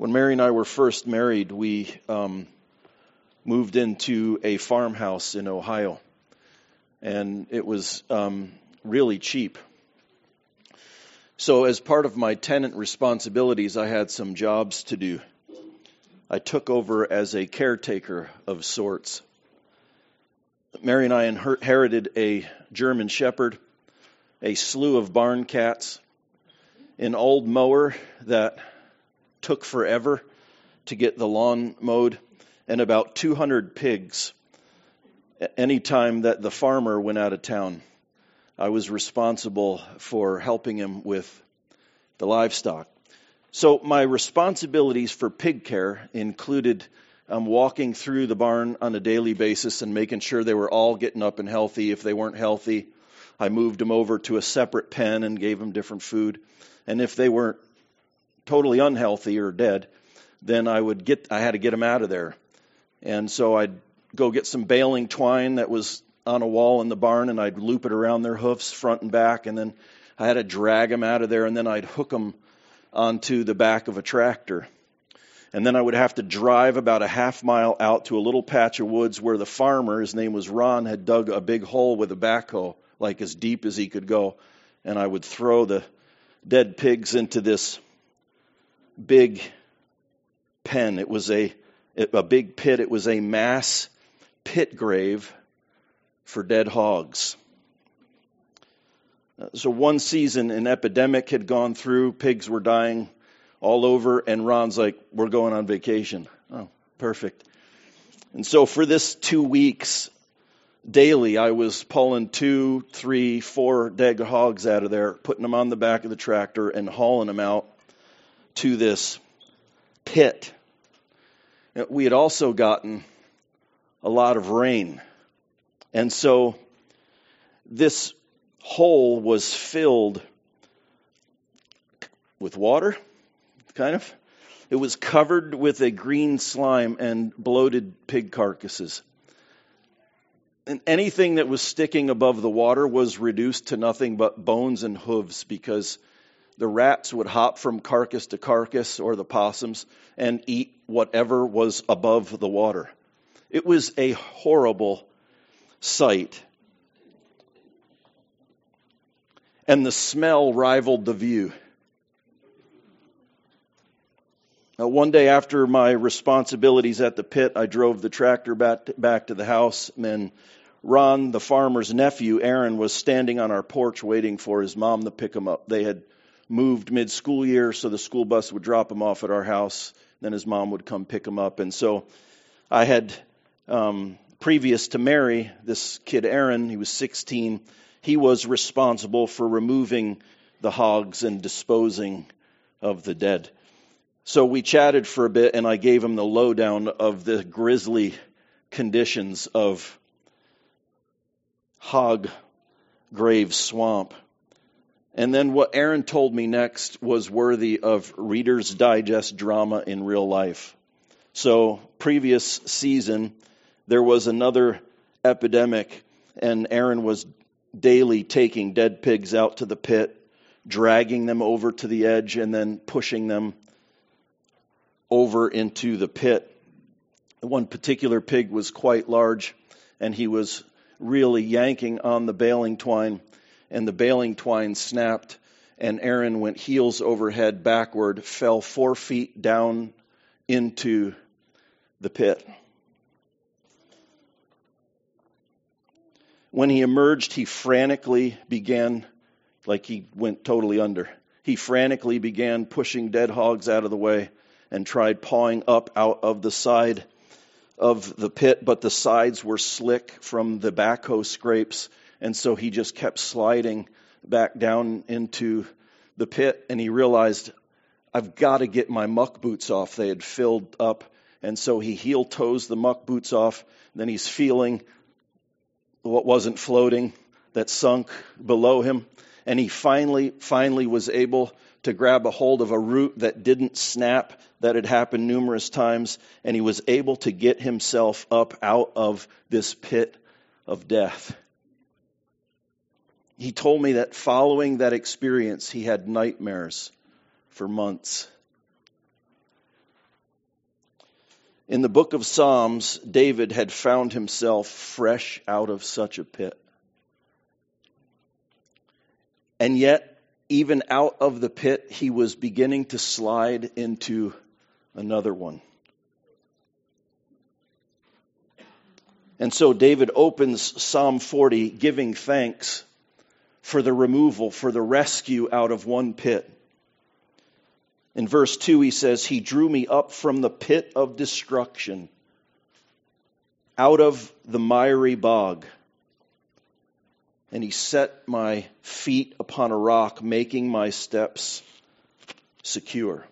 When Mary and I were first married, we um, moved into a farmhouse in Ohio, and it was um, really cheap. So, as part of my tenant responsibilities, I had some jobs to do. I took over as a caretaker of sorts. Mary and I inherited a German Shepherd, a slew of barn cats, an old mower that took forever to get the lawn mowed, and about 200 pigs. Any time that the farmer went out of town, I was responsible for helping him with the livestock. So my responsibilities for pig care included um, walking through the barn on a daily basis and making sure they were all getting up and healthy. If they weren't healthy, I moved them over to a separate pen and gave them different food. And if they weren't totally unhealthy or dead, then I would get I had to get them out of there. And so I'd go get some baling twine that was on a wall in the barn and I'd loop it around their hoofs front and back and then I had to drag them out of there and then I'd hook them onto the back of a tractor. And then I would have to drive about a half mile out to a little patch of woods where the farmer, his name was Ron, had dug a big hole with a backhoe, like as deep as he could go. And I would throw the dead pigs into this big pen. It was a, a big pit. It was a mass pit grave for dead hogs. Uh, so one season, an epidemic had gone through, pigs were dying all over, and Ron's like, We're going on vacation. Oh, perfect. And so for this two weeks, daily, I was pulling two, three, four dead hogs out of there, putting them on the back of the tractor, and hauling them out to this pit. We had also gotten a lot of rain. And so this hole was filled with water, kind of. It was covered with a green slime and bloated pig carcasses. And anything that was sticking above the water was reduced to nothing but bones and hooves because the rats would hop from carcass to carcass, or the possums, and eat whatever was above the water. It was a horrible sight. And the smell rivaled the view. Now, one day after my responsibilities at the pit, I drove the tractor back to, back to the house, and Ron, the farmer's nephew, Aaron, was standing on our porch waiting for his mom to pick him up. They had moved mid school year, so the school bus would drop him off at our house. Then his mom would come pick him up. And so I had, um, previous to Mary, this kid Aaron, he was 16, he was responsible for removing the hogs and disposing of the dead. So we chatted for a bit, and I gave him the lowdown of the grisly conditions of Hog Grave Swamp. And then what Aaron told me next was worthy of Reader's Digest drama in real life. So, previous season, there was another epidemic, and Aaron was daily taking dead pigs out to the pit, dragging them over to the edge, and then pushing them over into the pit. One particular pig was quite large, and he was really yanking on the baling twine and the baling twine snapped, and Aaron went heels over head backward, fell four feet down into the pit. When he emerged, he frantically began, like he went totally under. He frantically began pushing dead hogs out of the way and tried pawing up out of the side of the pit, but the sides were slick from the backhoe scrapes and so he just kept sliding back down into the pit and he realized, I've got to get my muck boots off. They had filled up. And so he heel toes the muck boots off. Then he's feeling what wasn't floating that sunk below him. And he finally, finally was able to grab a hold of a root that didn't snap, that had happened numerous times. And he was able to get himself up out of this pit of death he told me that following that experience, he had nightmares for months. In the book of Psalms, David had found himself fresh out of such a pit. And yet, even out of the pit, he was beginning to slide into another one. And so David opens Psalm 40 giving thanks for the removal, for the rescue out of one pit. In verse 2, he says, He drew me up from the pit of destruction, out of the miry bog. And he set my feet upon a rock, making my steps secure.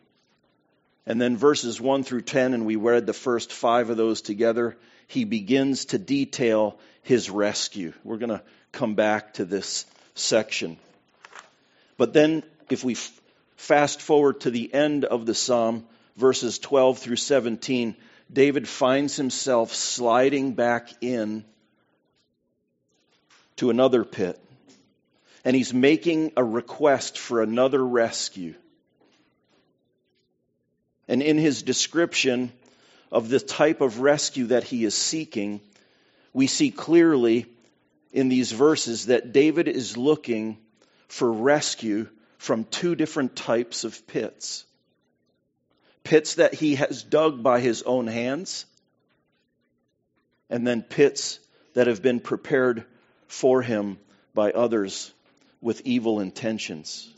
And then verses 1 through 10, and we read the first five of those together, he begins to detail his rescue. We're going to come back to this section. But then, if we fast forward to the end of the psalm, verses 12 through 17, David finds himself sliding back in to another pit. And he's making a request for another rescue. And in his description of the type of rescue that he is seeking, we see clearly in these verses that David is looking for rescue from two different types of pits pits that he has dug by his own hands, and then pits that have been prepared for him by others with evil intentions.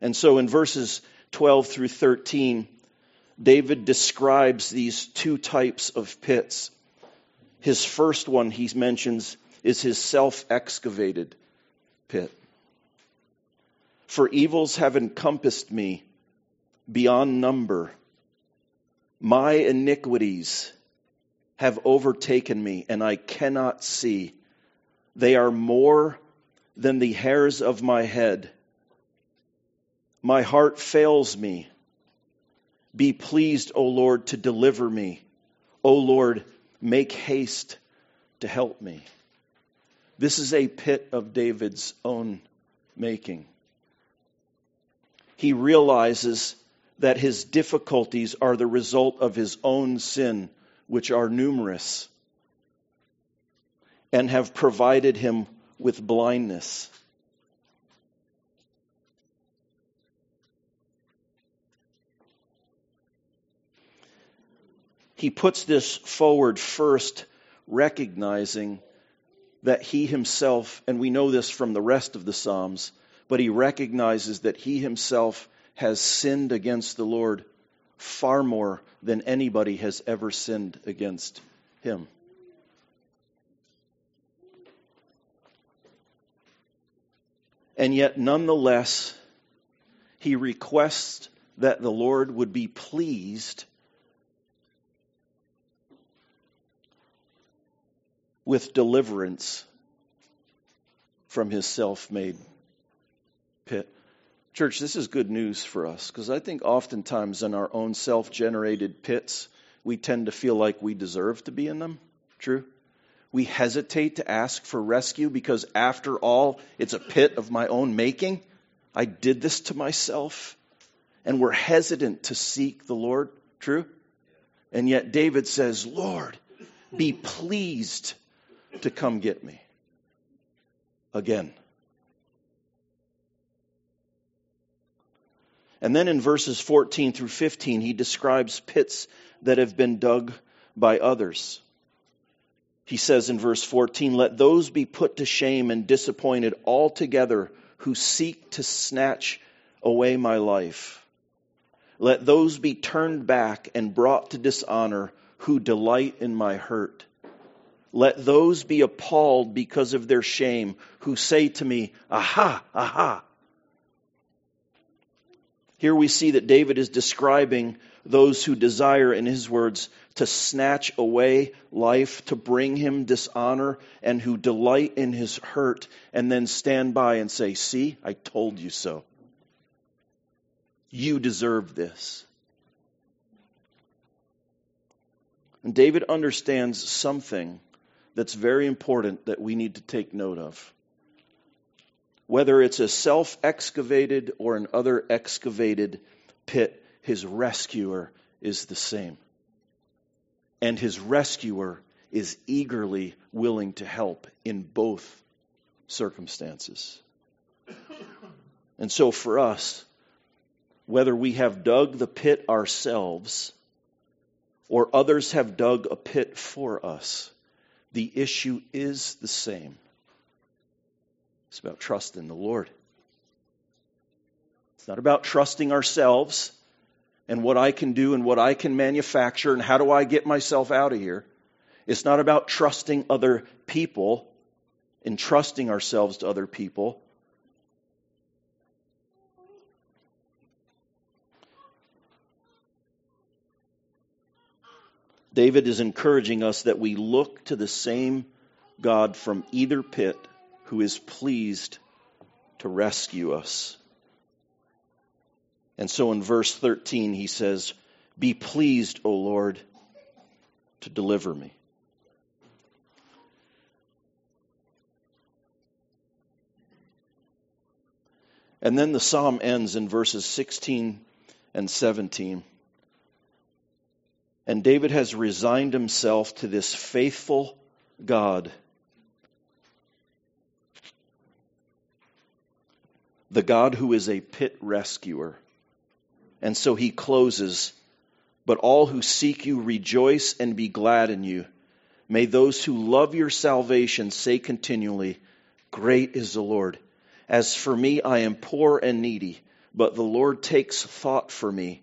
And so in verses 12 through 13, David describes these two types of pits. His first one he mentions is his self excavated pit. For evils have encompassed me beyond number. My iniquities have overtaken me, and I cannot see. They are more than the hairs of my head. My heart fails me. Be pleased, O Lord, to deliver me. O Lord, make haste to help me. This is a pit of David's own making he realizes that his difficulties are the result of his own sin, which are numerous, and have provided him with blindness. He puts this forward first, recognizing that he himself, and we know this from the rest of the Psalms, but he recognizes that he himself has sinned against the Lord far more than anybody has ever sinned against him. And yet, nonetheless, he requests that the Lord would be pleased with deliverance from his self made pit. Church, this is good news for us because I think oftentimes in our own self generated pits, we tend to feel like we deserve to be in them. True? We hesitate to ask for rescue because, after all, it's a pit of my own making. I did this to myself. And we're hesitant to seek the Lord. True? And yet David says, Lord, be pleased to come get me. Again. And then in verses 14 through 15, he describes pits that have been dug by others. He says in verse 14, Let those be put to shame and disappointed altogether who seek to snatch away my life. Let those be turned back and brought to dishonor who delight in my hurt. Let those be appalled because of their shame who say to me, Aha, aha. Here we see that David is describing those who desire, in his words, to snatch away life, to bring him dishonor, and who delight in his hurt, and then stand by and say, See, I told you so. You deserve this. And David understands something that's very important that we need to take note of whether it's a self excavated or an other excavated pit, his rescuer is the same. and his rescuer is eagerly willing to help in both circumstances. And so for us, whether we have dug the pit ourselves or others have dug a pit for us, the issue is the same. It's about trust in the Lord. It's not about trusting ourselves and what I can do and what I can manufacture and how do I get myself out of here. It's not about trusting other people and trusting ourselves to other people. David is encouraging us that we look to the same God from either pit who is pleased to rescue us. And so in verse 13, he says, Be pleased, O Lord, to deliver me. And then the psalm ends in verses 16 and 17. And David has resigned himself to this faithful God. The God who is a pit rescuer. And so he closes, But all who seek you rejoice and be glad in you. May those who love your salvation say continually, Great is the Lord. As for me, I am poor and needy, but the Lord takes thought for me.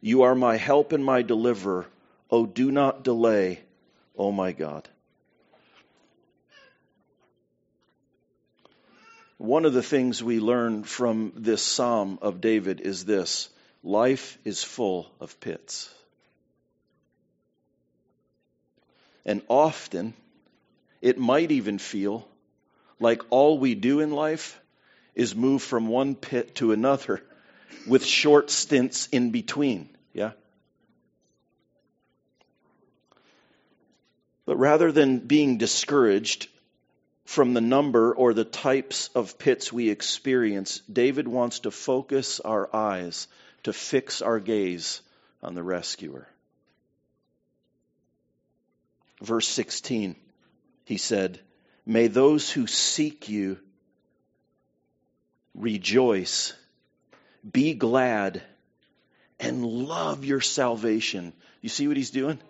You are my help and my deliverer. Oh, do not delay, oh my God. One of the things we learn from this psalm of David is this life is full of pits. And often, it might even feel like all we do in life is move from one pit to another with short stints in between. Yeah? But rather than being discouraged from the number or the types of pits we experience, David wants to focus our eyes, to fix our gaze on the rescuer. Verse 16, he said, May those who seek you rejoice, be glad, and love your salvation. You see what he's doing?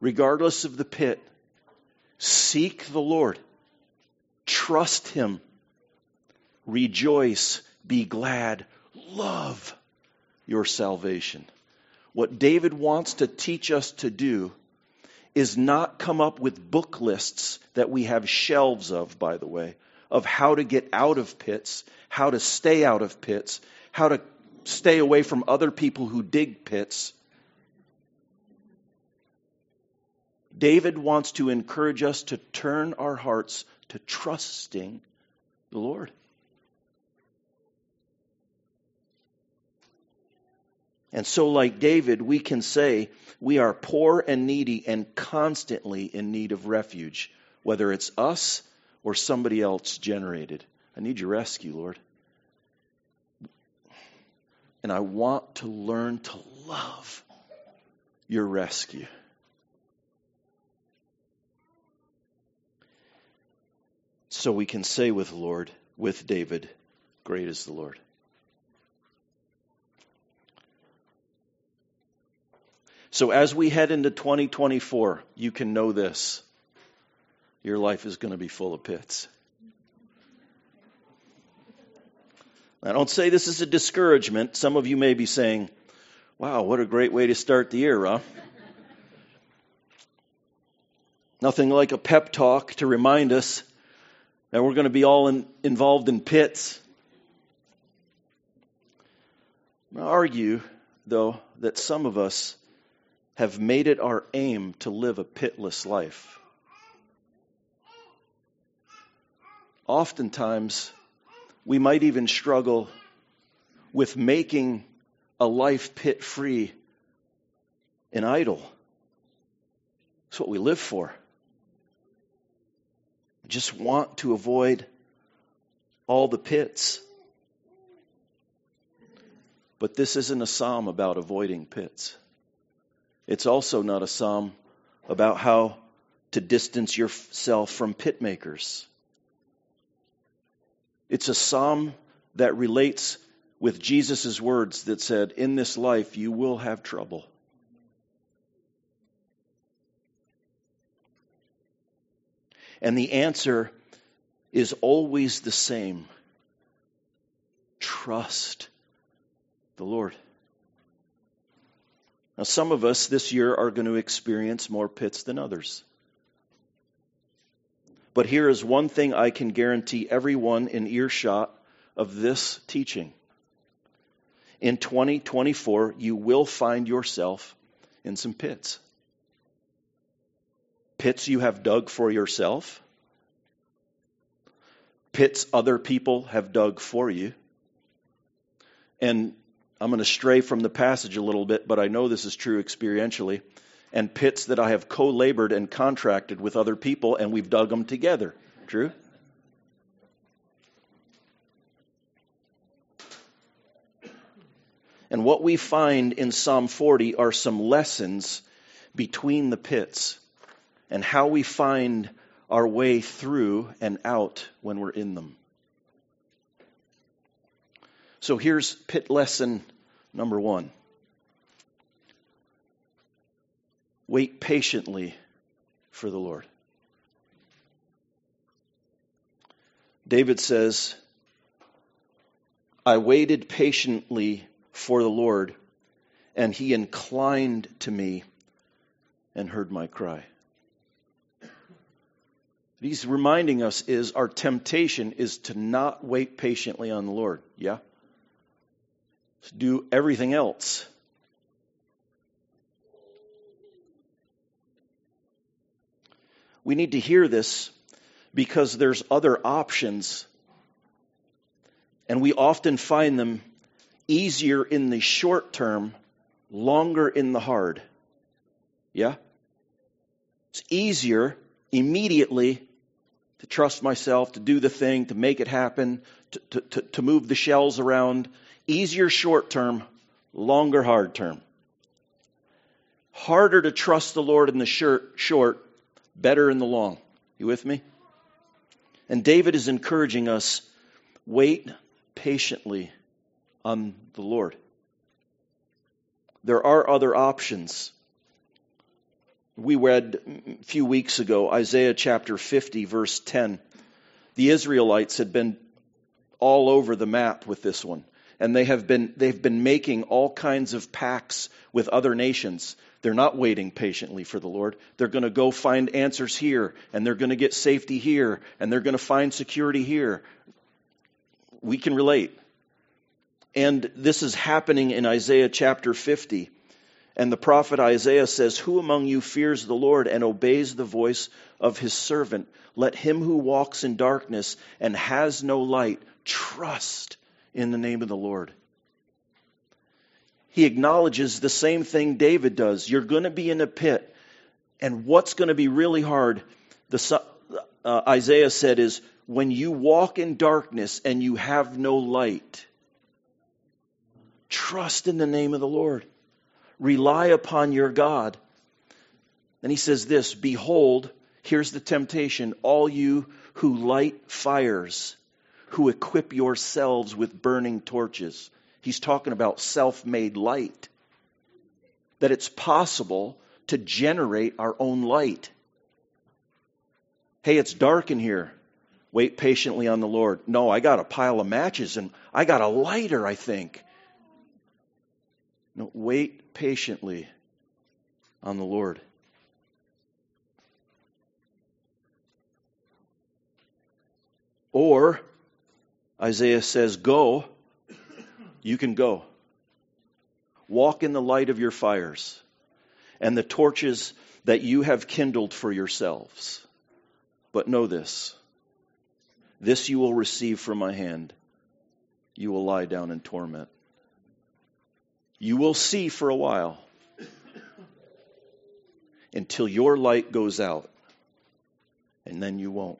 Regardless of the pit, seek the Lord, trust Him, rejoice, be glad, love your salvation. What David wants to teach us to do is not come up with book lists that we have shelves of, by the way, of how to get out of pits, how to stay out of pits, how to stay away from other people who dig pits. David wants to encourage us to turn our hearts to trusting the Lord. And so, like David, we can say we are poor and needy and constantly in need of refuge, whether it's us or somebody else generated. I need your rescue, Lord. And I want to learn to love your rescue. So we can say with Lord, with David, great is the Lord. So as we head into 2024, you can know this. Your life is going to be full of pits. I don't say this is a discouragement. Some of you may be saying, wow, what a great way to start the year, huh? Nothing like a pep talk to remind us that we're going to be all in, involved in pits. I argue, though, that some of us have made it our aim to live a pitless life. Oftentimes, we might even struggle with making a life pit free an idol. That's what we live for just want to avoid all the pits. But this isn't a psalm about avoiding pits. It's also not a psalm about how to distance yourself from pit makers. It's a psalm that relates with Jesus' words that said, In this life you will have trouble. And the answer is always the same trust the Lord. Now, some of us this year are going to experience more pits than others. But here is one thing I can guarantee everyone in earshot of this teaching. In 2024, you will find yourself in some pits. Pits you have dug for yourself, pits other people have dug for you. And I'm going to stray from the passage a little bit, but I know this is true experientially. And pits that I have co labored and contracted with other people, and we've dug them together. True? And what we find in Psalm 40 are some lessons between the pits and how we find our way through and out when we're in them. So here's pit lesson number one wait patiently for the Lord. David says, I waited patiently for the Lord, and he inclined to me and heard my cry. He's reminding us is our temptation is to not wait patiently on the Lord. Yeah? to do everything else. We need to hear this because there's other options, and we often find them easier in the short term, longer in the hard. Yeah? It's easier immediately to trust myself, to do the thing, to make it happen, to, to, to, move the shells around. Easier short term, longer hard term. Harder to trust the Lord in the short, short, better in the long. You with me? And David is encouraging us wait patiently on the Lord. There are other options. We read a few weeks ago Isaiah chapter 50, verse 10. The Israelites had been all over the map with this one and they have been they've been making all kinds of pacts with other nations. They're not waiting patiently for the Lord. They're going to go find answers here and they're going to get safety here and they're going to find security here. We can relate. And this is happening in Isaiah chapter 50. And the prophet Isaiah says, Who among you fears the Lord and obeys the voice of his servant? Let him who walks in darkness and has no light trust in the name of the Lord. He acknowledges the same thing David does. You're going to be in a pit. And what's going to be really hard, the, uh, Isaiah said, is when you walk in darkness and you have no light, trust in the name of the Lord. Rely upon your God. And he says this Behold, here's the temptation, all you who light fires who equip yourselves with burning torches. He's talking about self made light. That it's possible to generate our own light. Hey, it's dark in here. Wait patiently on the Lord. No, I got a pile of matches and I got a lighter, I think. No, wait patiently on the Lord. Or Isaiah says, Go, you can go. Walk in the light of your fires and the torches that you have kindled for yourselves. But know this this you will receive from my hand. You will lie down in torment. You will see for a while until your light goes out, and then you won't.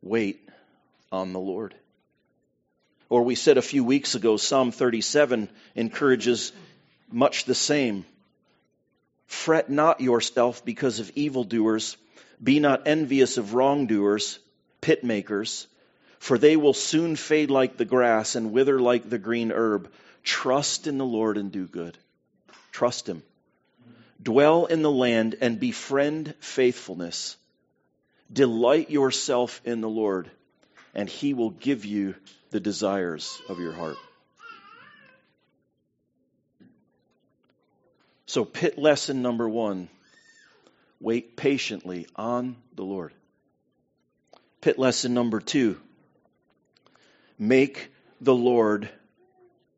Wait on the Lord. Or we said a few weeks ago, Psalm 37 encourages much the same. Fret not yourself because of evildoers. Be not envious of wrongdoers, pit makers, for they will soon fade like the grass and wither like the green herb. Trust in the Lord and do good. Trust Him. Dwell in the land and befriend faithfulness. Delight yourself in the Lord, and He will give you the desires of your heart. So, pit lesson number one wait patiently on the Lord. Pit lesson number two make the Lord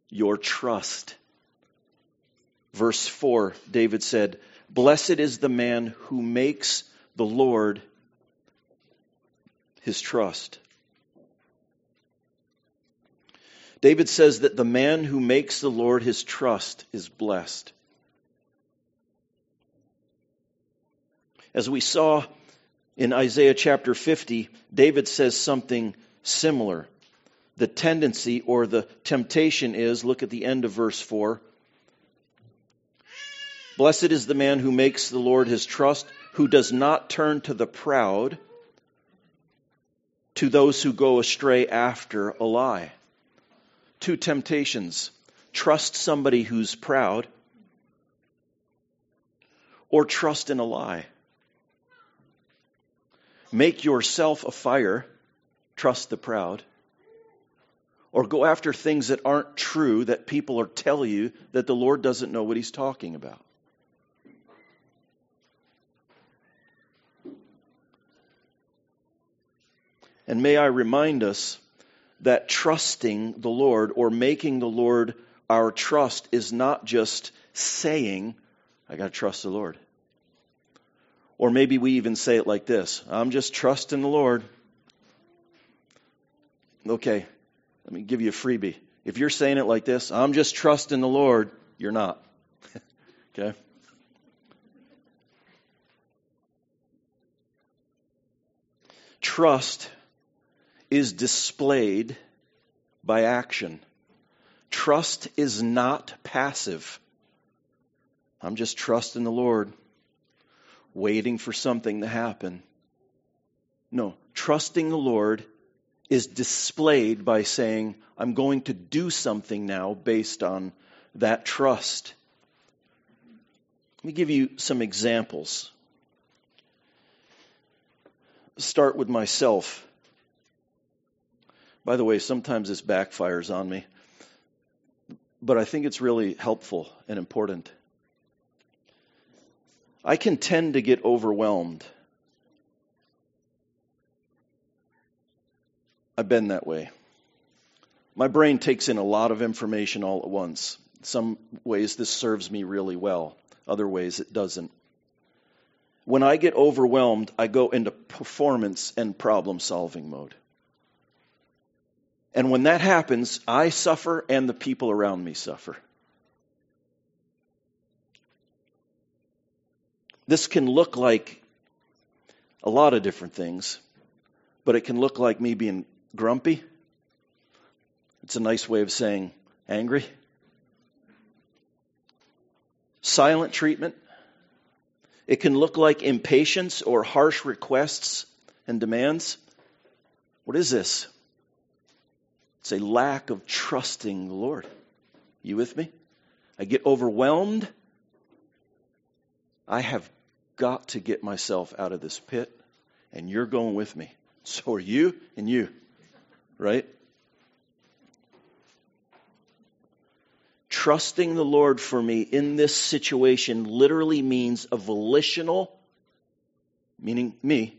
your trust. Verse 4, David said, Blessed is the man who makes the Lord his trust. David says that the man who makes the Lord his trust is blessed. As we saw in Isaiah chapter 50, David says something similar. The tendency or the temptation is look at the end of verse 4. Blessed is the man who makes the Lord his trust, who does not turn to the proud, to those who go astray after a lie. Two temptations trust somebody who's proud, or trust in a lie. Make yourself a fire, trust the proud. Or go after things that aren't true that people are tell you that the Lord doesn't know what he's talking about. And may I remind us that trusting the Lord or making the Lord our trust is not just saying, I got to trust the Lord. Or maybe we even say it like this I'm just trusting the Lord. Okay, let me give you a freebie. If you're saying it like this, I'm just trusting the Lord, you're not. okay? Trust is displayed by action. Trust is not passive. I'm just trusting the Lord waiting for something to happen. No, trusting the Lord is displayed by saying, I'm going to do something now based on that trust. Let me give you some examples. Start with myself. By the way, sometimes this backfires on me, but I think it's really helpful and important. I can tend to get overwhelmed. I've been that way. My brain takes in a lot of information all at once. Some ways this serves me really well, other ways it doesn't. When I get overwhelmed, I go into performance and problem solving mode. And when that happens, I suffer and the people around me suffer. This can look like a lot of different things, but it can look like me being grumpy. It's a nice way of saying angry. Silent treatment. It can look like impatience or harsh requests and demands. What is this? It's a lack of trusting the Lord. You with me? I get overwhelmed. I have got to get myself out of this pit, and you're going with me. So are you and you, right? Trusting the Lord for me in this situation literally means a volitional, meaning me,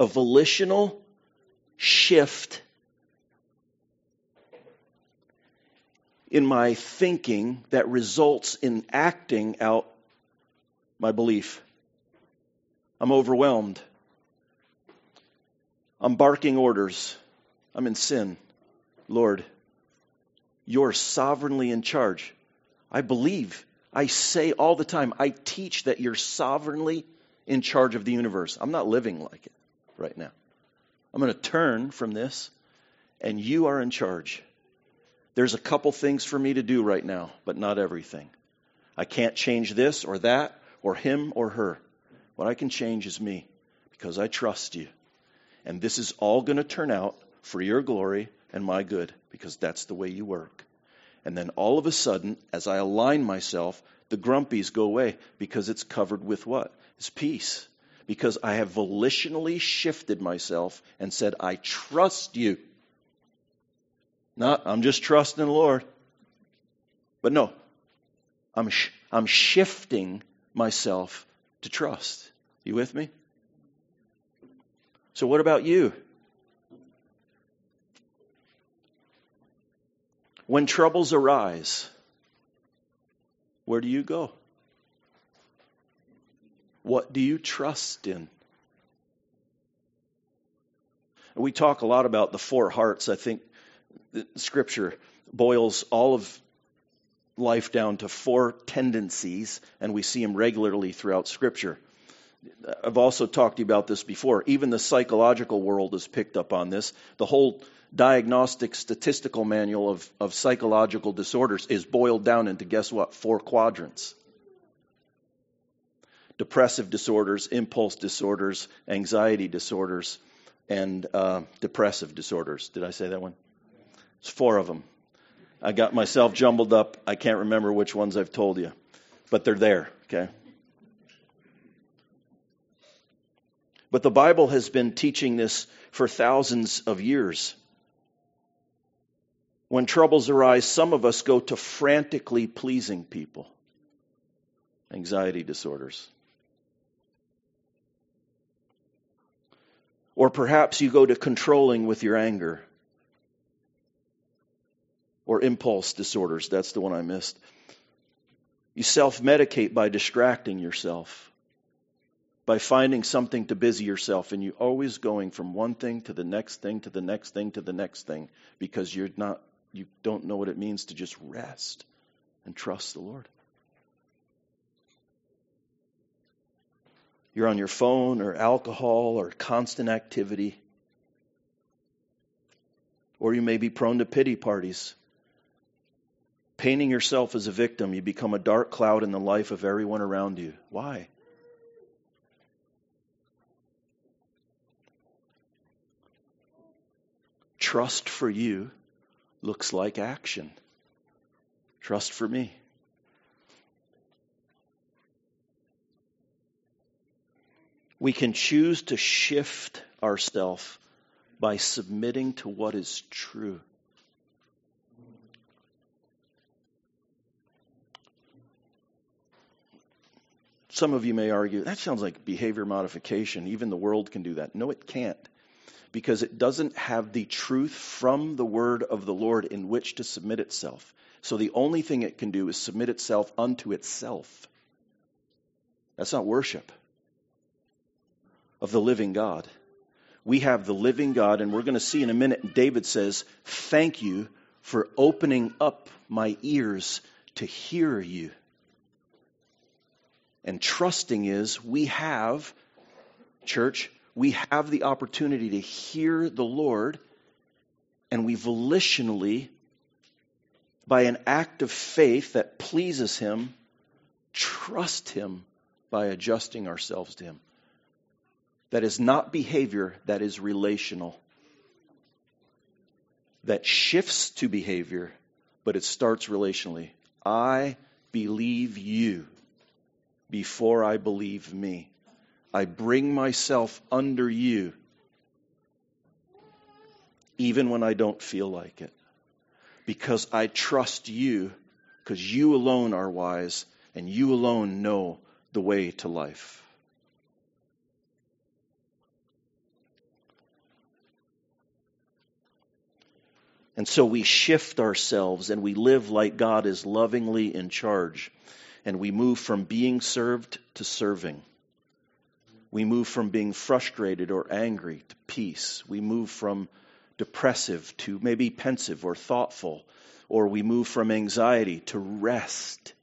a volitional shift in my thinking that results in acting out my belief. I'm overwhelmed. I'm barking orders. I'm in sin. Lord, you're sovereignly in charge. I believe. I say all the time, I teach that you're sovereignly in charge of the universe. I'm not living like it right now. I'm going to turn from this, and you are in charge. There's a couple things for me to do right now, but not everything. I can't change this or that or him or her. What I can change is me because I trust you. And this is all going to turn out for your glory and my good because that's the way you work. And then all of a sudden, as I align myself, the grumpies go away because it's covered with what? It's peace. Because I have volitionally shifted myself and said, I trust you. Not, I'm just trusting the Lord. But no, I'm, sh- I'm shifting myself to trust. You with me? So, what about you? When troubles arise, where do you go? What do you trust in? We talk a lot about the four hearts. I think Scripture boils all of life down to four tendencies, and we see them regularly throughout Scripture. I've also talked to you about this before. Even the psychological world has picked up on this. The whole diagnostic statistical manual of, of psychological disorders is boiled down into guess what? Four quadrants depressive disorders, impulse disorders, anxiety disorders, and uh, depressive disorders. Did I say that one? It's four of them. I got myself jumbled up. I can't remember which ones I've told you, but they're there, okay? But the Bible has been teaching this for thousands of years. When troubles arise, some of us go to frantically pleasing people. Anxiety disorders. Or perhaps you go to controlling with your anger or impulse disorders. That's the one I missed. You self medicate by distracting yourself, by finding something to busy yourself, and you're always going from one thing to the next thing to the next thing to the next thing because you're not, you don't know what it means to just rest and trust the Lord. You're on your phone or alcohol or constant activity. Or you may be prone to pity parties Painting yourself as a victim, you become a dark cloud in the life of everyone around you. Why? Trust for you looks like action. Trust for me. We can choose to shift ourselves by submitting to what is true. Some of you may argue, that sounds like behavior modification. Even the world can do that. No, it can't. Because it doesn't have the truth from the word of the Lord in which to submit itself. So the only thing it can do is submit itself unto itself. That's not worship of the living God. We have the living God, and we're going to see in a minute. David says, Thank you for opening up my ears to hear you. And trusting is we have, church, we have the opportunity to hear the Lord, and we volitionally, by an act of faith that pleases Him, trust Him by adjusting ourselves to Him. That is not behavior, that is relational. That shifts to behavior, but it starts relationally. I believe you before I believe me. I bring myself under you, even when I don't feel like it, because I trust you, because you alone are wise and you alone know the way to life. And so we shift ourselves and we live like God is lovingly in charge and we move from being served to serving. We move from being frustrated or angry to peace. We move from depressive to maybe pensive or thoughtful, or we move from anxiety to rest.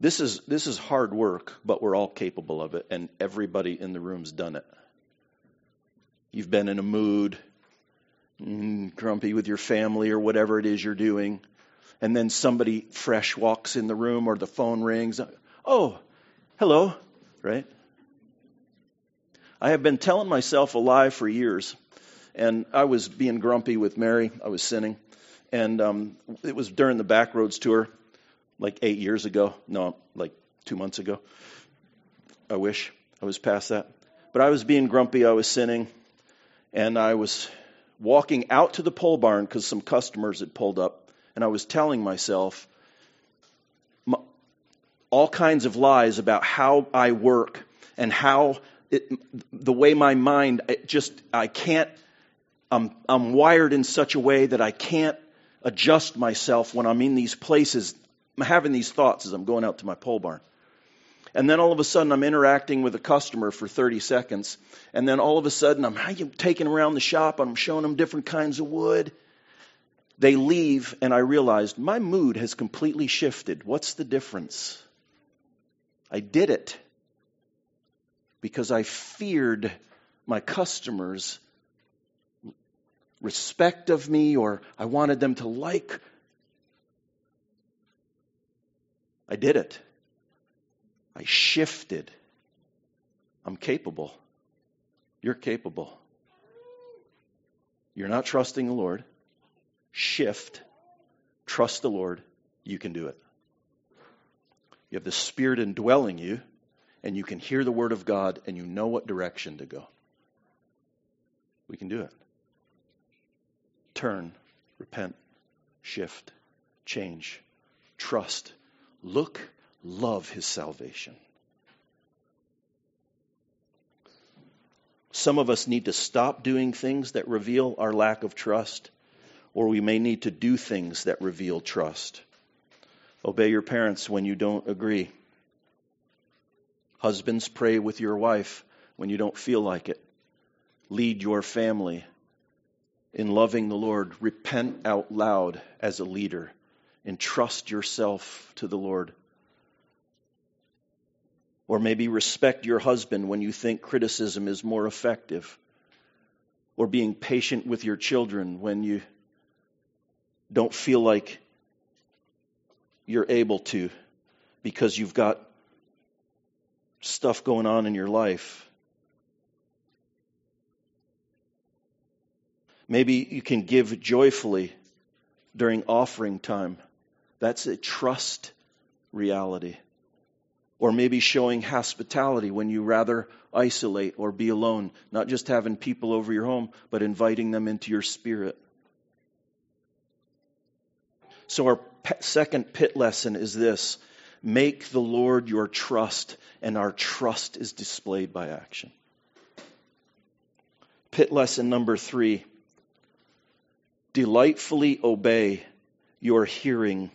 This is, this is hard work, but we're all capable of it, and everybody in the room's done it. You've been in a mood, Mm, grumpy with your family or whatever it is you're doing. And then somebody fresh walks in the room or the phone rings. Oh, hello, right? I have been telling myself a lie for years, and I was being grumpy with Mary. I was sinning, and um, it was during the Backroads tour, like eight years ago. No, like two months ago. I wish I was past that. But I was being grumpy. I was sinning, and I was walking out to the pole barn because some customers had pulled up, and I was telling myself all kinds of lies about how I work and how it, the way my mind just I can't I'm I'm wired in such a way that I can't adjust myself when I'm in these places. I'm having these thoughts as I'm going out to my pole barn. And then all of a sudden, I'm interacting with a customer for 30 seconds. And then all of a sudden, I'm taking around the shop. I'm showing them different kinds of wood. They leave, and I realized my mood has completely shifted. What's the difference? I did it because I feared my customers' respect of me or I wanted them to like. I did it. I shifted. I'm capable. You're capable. You're not trusting the Lord. Shift. Trust the Lord. You can do it. You have the Spirit indwelling you, and you can hear the Word of God, and you know what direction to go. We can do it. Turn, repent, shift, change, trust, look love his salvation. Some of us need to stop doing things that reveal our lack of trust, or we may need to do things that reveal trust. Obey your parents when you don't agree. Husbands, pray with your wife when you don't feel like it. Lead your family in loving the Lord. Repent out loud as a leader. Entrust yourself to the Lord. Or maybe respect your husband when you think criticism is more effective. Or being patient with your children when you don't feel like you're able to because you've got stuff going on in your life. Maybe you can give joyfully during offering time. That's a trust reality. Or maybe showing hospitality when you rather isolate or be alone, not just having people over your home, but inviting them into your spirit. So, our second pit lesson is this make the Lord your trust, and our trust is displayed by action. Pit lesson number three delightfully obey your hearing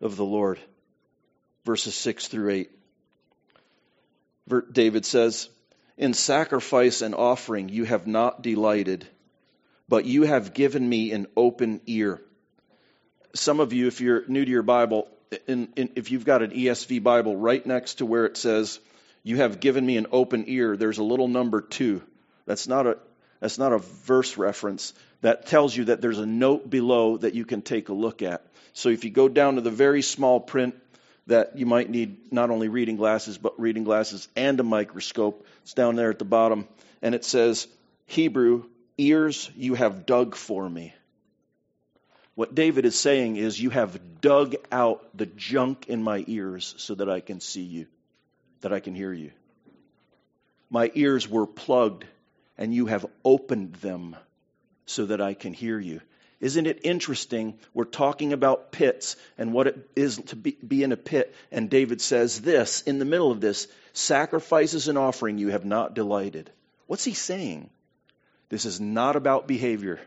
of the Lord. Verses 6 through 8. David says, In sacrifice and offering you have not delighted, but you have given me an open ear. Some of you, if you're new to your Bible, in, in, if you've got an ESV Bible right next to where it says, You have given me an open ear, there's a little number two. That's not a, that's not a verse reference. That tells you that there's a note below that you can take a look at. So if you go down to the very small print that you might need not only reading glasses, but reading glasses and a microscope. It's down there at the bottom. And it says, Hebrew, ears you have dug for me. What David is saying is, You have dug out the junk in my ears so that I can see you, that I can hear you. My ears were plugged, and you have opened them so that I can hear you. Isn't it interesting? We're talking about pits and what it is to be, be, in a pit. And David says this in the middle of this sacrifices and offering you have not delighted. What's he saying? This is not about behavior.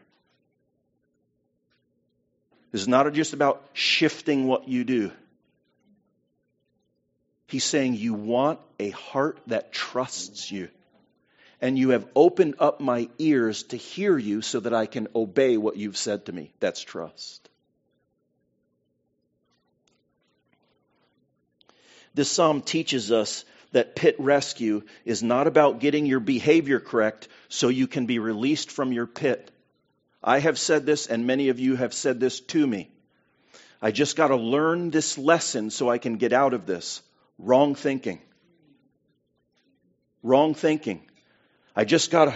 Is not just about shifting what you do. He's saying you want a heart that trusts you and you have opened up my ears to hear you so that I can obey what you've said to me. That's trust. This psalm teaches us that pit rescue is not about getting your behavior correct so you can be released from your pit. I have said this, and many of you have said this to me. I just got to learn this lesson so I can get out of this. Wrong thinking. Wrong thinking. I just got to,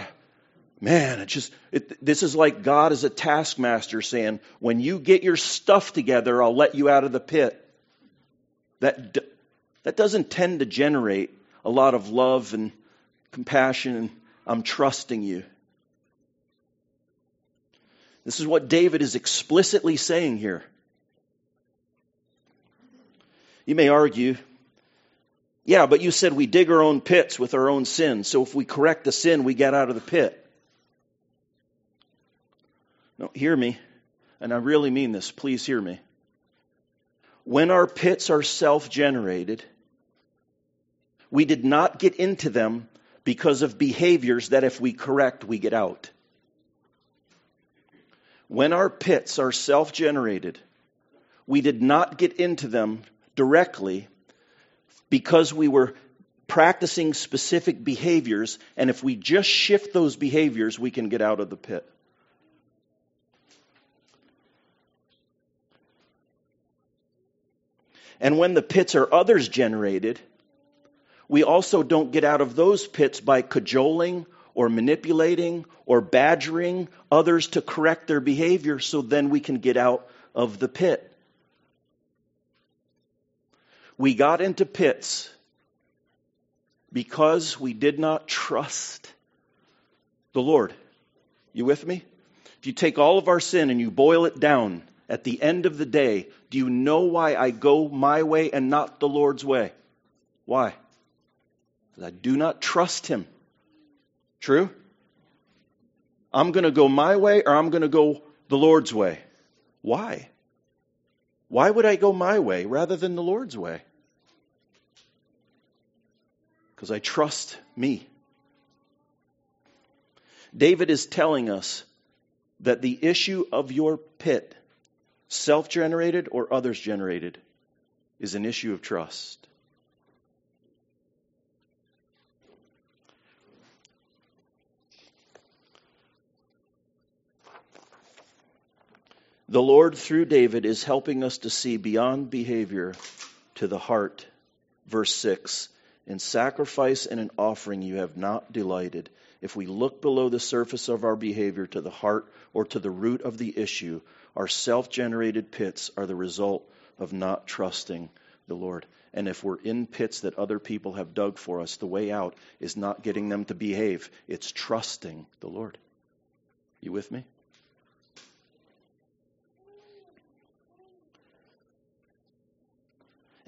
man, it just, it, this is like God as a taskmaster saying, when you get your stuff together, I'll let you out of the pit. That, that doesn't tend to generate a lot of love and compassion and I'm trusting you. This is what David is explicitly saying here. You may argue, yeah, but you said we dig our own pits with our own sin, so if we correct the sin, we get out of the pit. No, hear me, and I really mean this. Please hear me. When our pits are self generated, we did not get into them because of behaviors that if we correct, we get out. When our pits are self generated, we did not get into them directly because we were practicing specific behaviors, and if we just shift those behaviors, we can get out of the pit. And when the pits are others generated, we also don't get out of those pits by cajoling or manipulating or badgering others to correct their behavior so then we can get out of the pit. We got into pits because we did not trust the Lord. You with me? If you take all of our sin and you boil it down at the end of the day, do you know why I go my way and not the Lord's way? Why? Because I do not trust Him. True? I'm going to go my way or I'm going to go the Lord's way. Why? Why would I go my way rather than the Lord's way? Because I trust me. David is telling us that the issue of your pit, self generated or others generated, is an issue of trust. The Lord, through David, is helping us to see beyond behavior to the heart. Verse 6 In sacrifice and in offering you have not delighted. If we look below the surface of our behavior to the heart or to the root of the issue, our self generated pits are the result of not trusting the Lord. And if we're in pits that other people have dug for us, the way out is not getting them to behave, it's trusting the Lord. You with me?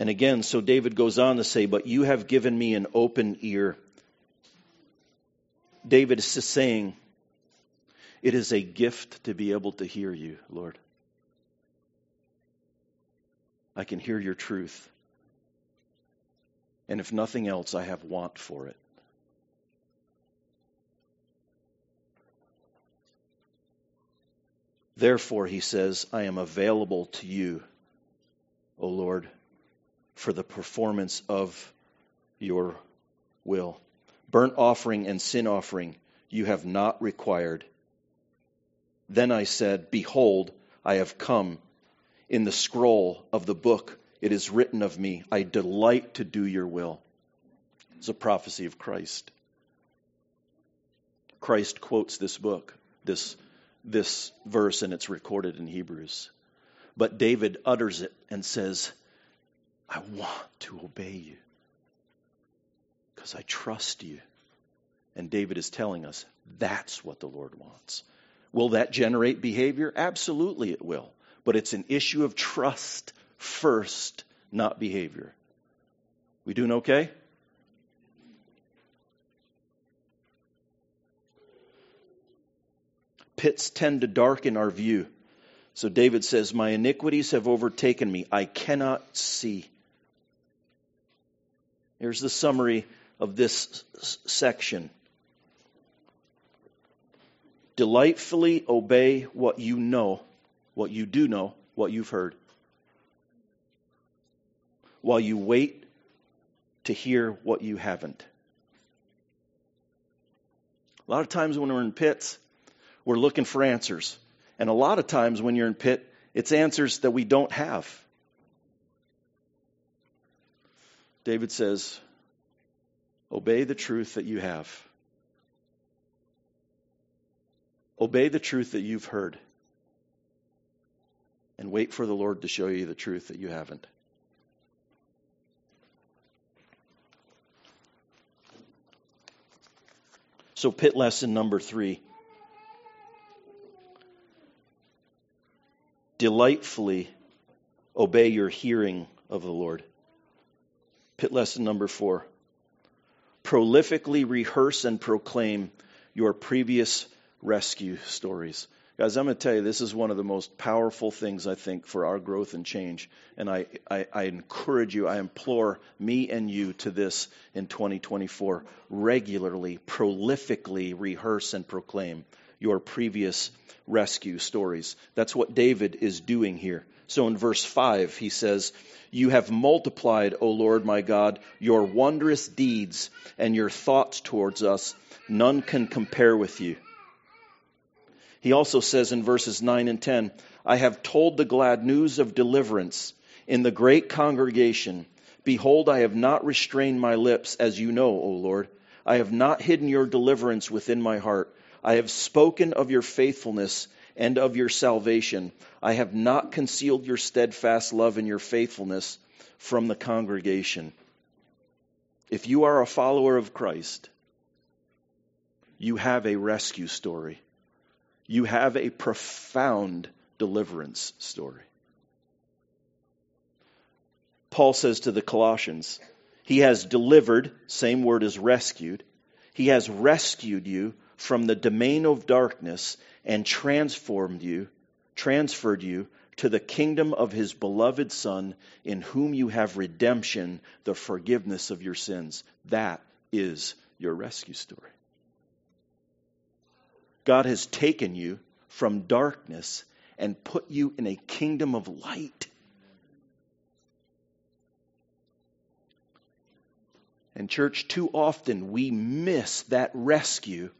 And again, so David goes on to say, But you have given me an open ear. David is just saying, It is a gift to be able to hear you, Lord. I can hear your truth. And if nothing else, I have want for it. Therefore, he says, I am available to you, O Lord for the performance of your will. Burnt offering and sin offering you have not required. Then I said, Behold, I have come. In the scroll of the book it is written of me, I delight to do your will. It's a prophecy of Christ. Christ quotes this book, this, this verse, and it's recorded in Hebrews. But David utters it and says, I want to obey you because I trust you. And David is telling us that's what the Lord wants. Will that generate behavior? Absolutely, it will. But it's an issue of trust first, not behavior. We doing okay? Pits tend to darken our view. So David says, My iniquities have overtaken me. I cannot see. Here's the summary of this section. Delightfully obey what you know, what you do know, what you've heard, while you wait to hear what you haven't. A lot of times when we're in pits, we're looking for answers. And a lot of times when you're in pit, It's answers that we don't have. David says, Obey the truth that you have. Obey the truth that you've heard. And wait for the Lord to show you the truth that you haven't. So, pit lesson number three delightfully obey your hearing of the Lord. Pit lesson number four prolifically rehearse and proclaim your previous rescue stories. Guys, I'm going to tell you, this is one of the most powerful things, I think, for our growth and change. And I, I, I, encourage you, I implore me and you to this in 2024. Regularly, prolifically rehearse and proclaim your previous rescue stories. That's what David is doing here. So in verse 5, he says, You have multiplied, O Lord my God, your wondrous deeds and your thoughts towards us. None can compare with you. He also says in verses 9 and 10, I have told the glad news of deliverance in the great congregation. Behold, I have not restrained my lips, as you know, O Lord. I have not hidden your deliverance within my heart. I have spoken of your faithfulness and of your salvation. I have not concealed your steadfast love and your faithfulness from the congregation. If you are a follower of Christ, you have a rescue story. You have a profound deliverance story. Paul says to the Colossians, He has delivered, same word as rescued, He has rescued you from the domain of darkness and transformed you, transferred you to the kingdom of his beloved Son, in whom you have redemption, the forgiveness of your sins. That is your rescue story. God has taken you from darkness and put you in a kingdom of light. And, church, too often we miss that rescue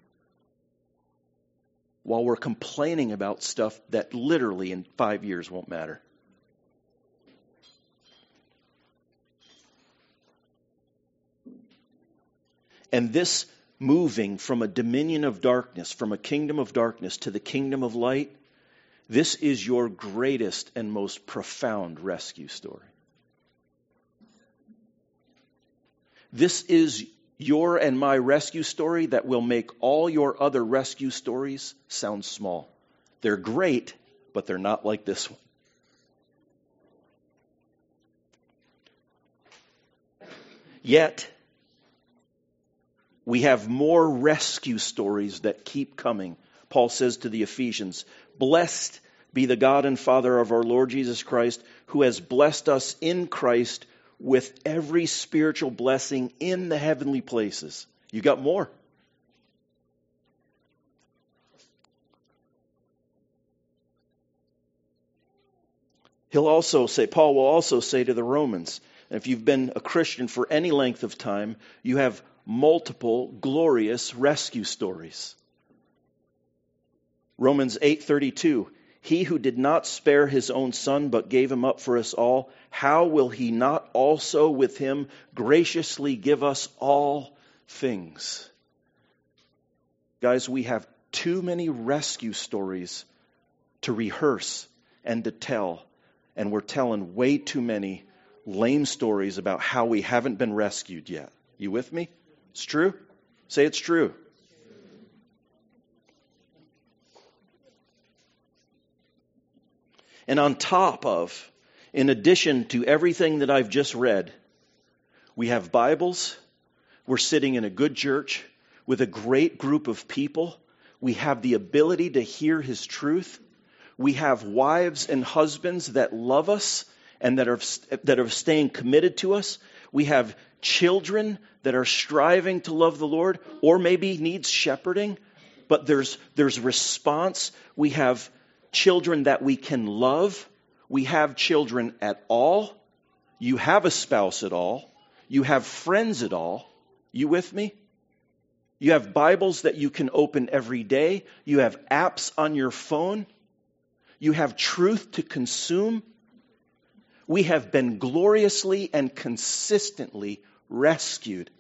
while we're complaining about stuff that literally in five years won't matter. And this moving from a dominion of darkness, from a kingdom of darkness to the kingdom of light, this is your greatest and most profound rescue story. This is your and my rescue story that will make all your other rescue stories sound small. They're great, but they're not like this one. Yet, we have more rescue stories that keep coming. Paul says to the Ephesians, Blessed be the God and Father of our Lord Jesus Christ, who has blessed us in Christ with every spiritual blessing in the heavenly places. You got more. He'll also say, Paul will also say to the Romans, if you've been a Christian for any length of time, you have multiple glorious rescue stories. Romans 8:32 he who did not spare his own son, but gave him up for us all, how will he not also with him graciously give us all things? Guys, we have too many rescue stories to rehearse and to tell, and we're telling way too many lame stories about how we haven't been rescued yet. You with me? It's true? Say it's true. And on top of, in addition to everything that I've just read, we have Bibles. We're sitting in a good church with a great group of people. We have the ability to hear His truth. We have wives and husbands that love us and that are, that are staying committed to us. We have children that are striving to love the Lord or maybe needs shepherding, but there's, there's response. We have children that we can love. We have children at all. You have a spouse at all. You have friends at all. You with me? You have Bibles that you can open every day. You have apps on your phone. You have truth to consume. We have been gloriously and consistently rescued.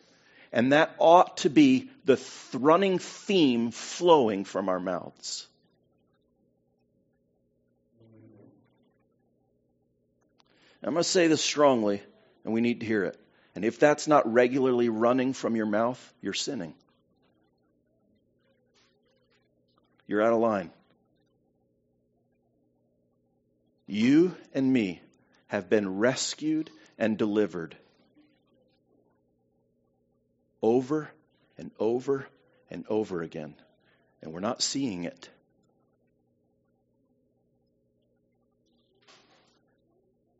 And that ought to be the running theme flowing from our mouths. I'm going to say this strongly, and we need to hear it. And if that's not regularly running from your mouth, you're sinning. You're out of line. You and me have been rescued and delivered over and over and over again. And we're not seeing it.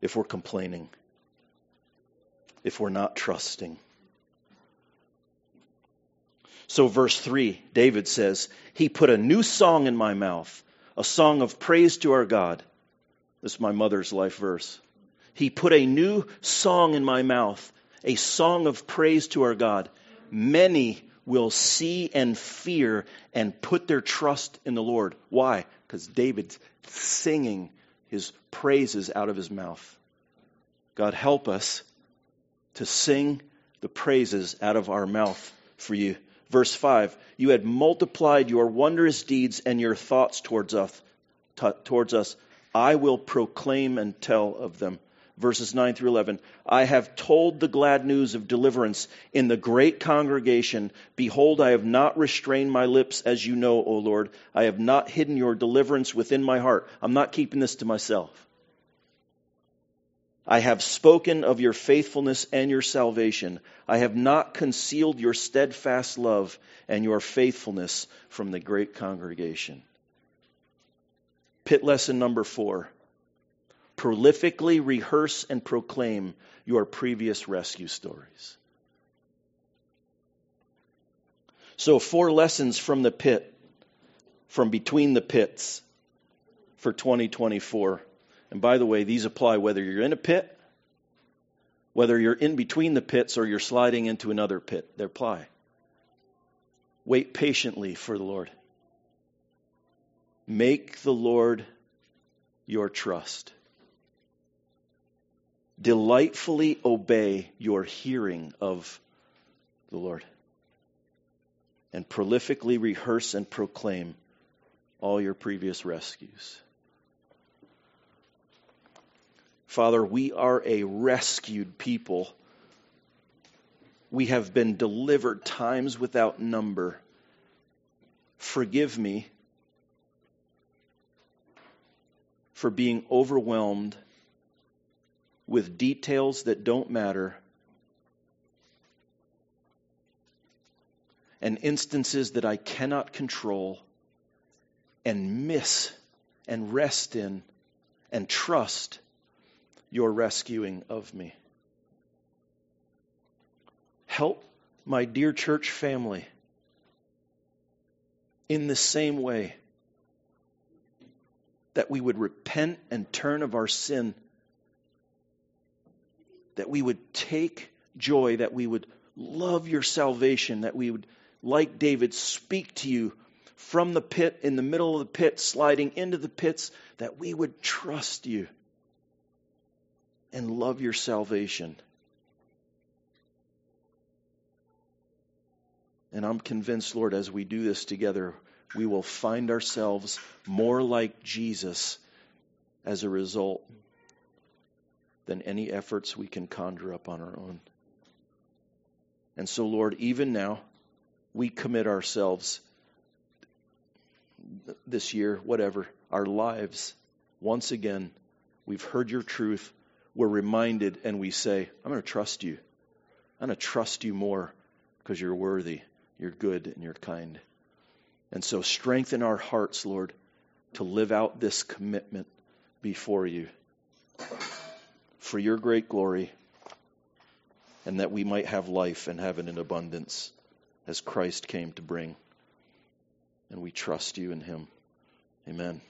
If we're complaining, if we're not trusting. So, verse 3, David says, He put a new song in my mouth, a song of praise to our God. This is my mother's life verse. He put a new song in my mouth, a song of praise to our God. Many will see and fear and put their trust in the Lord. Why? Because David's singing his praises out of his mouth. God, help us to sing the praises out of our mouth for you. Verse 5 You had multiplied your wondrous deeds and your thoughts towards us. T- towards us. I will proclaim and tell of them. Verses 9 through 11. I have told the glad news of deliverance in the great congregation. Behold, I have not restrained my lips, as you know, O Lord. I have not hidden your deliverance within my heart. I'm not keeping this to myself. I have spoken of your faithfulness and your salvation. I have not concealed your steadfast love and your faithfulness from the great congregation. Pit lesson number four prolifically rehearse and proclaim your previous rescue stories. So, four lessons from the pit, from between the pits for 2024. And by the way, these apply whether you're in a pit, whether you're in between the pits, or you're sliding into another pit. They apply. Wait patiently for the Lord. Make the Lord your trust. Delightfully obey your hearing of the Lord. And prolifically rehearse and proclaim all your previous rescues. Father, we are a rescued people. We have been delivered times without number. Forgive me for being overwhelmed with details that don't matter and instances that I cannot control and miss and rest in and trust your rescuing of me. Help my dear church family in the same way that we would repent and turn of our sin, that we would take joy, that we would love your salvation, that we would, like David, speak to you from the pit, in the middle of the pit, sliding into the pits, that we would trust you and love your salvation. And I'm convinced, Lord, as we do this together, we will find ourselves more like Jesus as a result than any efforts we can conjure up on our own. And so, Lord, even now, we commit ourselves this year, whatever, our lives, once again, we've heard your truth we're reminded and we say, I'm going to trust you. I'm going to trust you more because you're worthy, you're good, and you're kind. And so strengthen our hearts, Lord, to live out this commitment before you for your great glory and that we might have life and have it in abundance as Christ came to bring. And we trust you in him. Amen.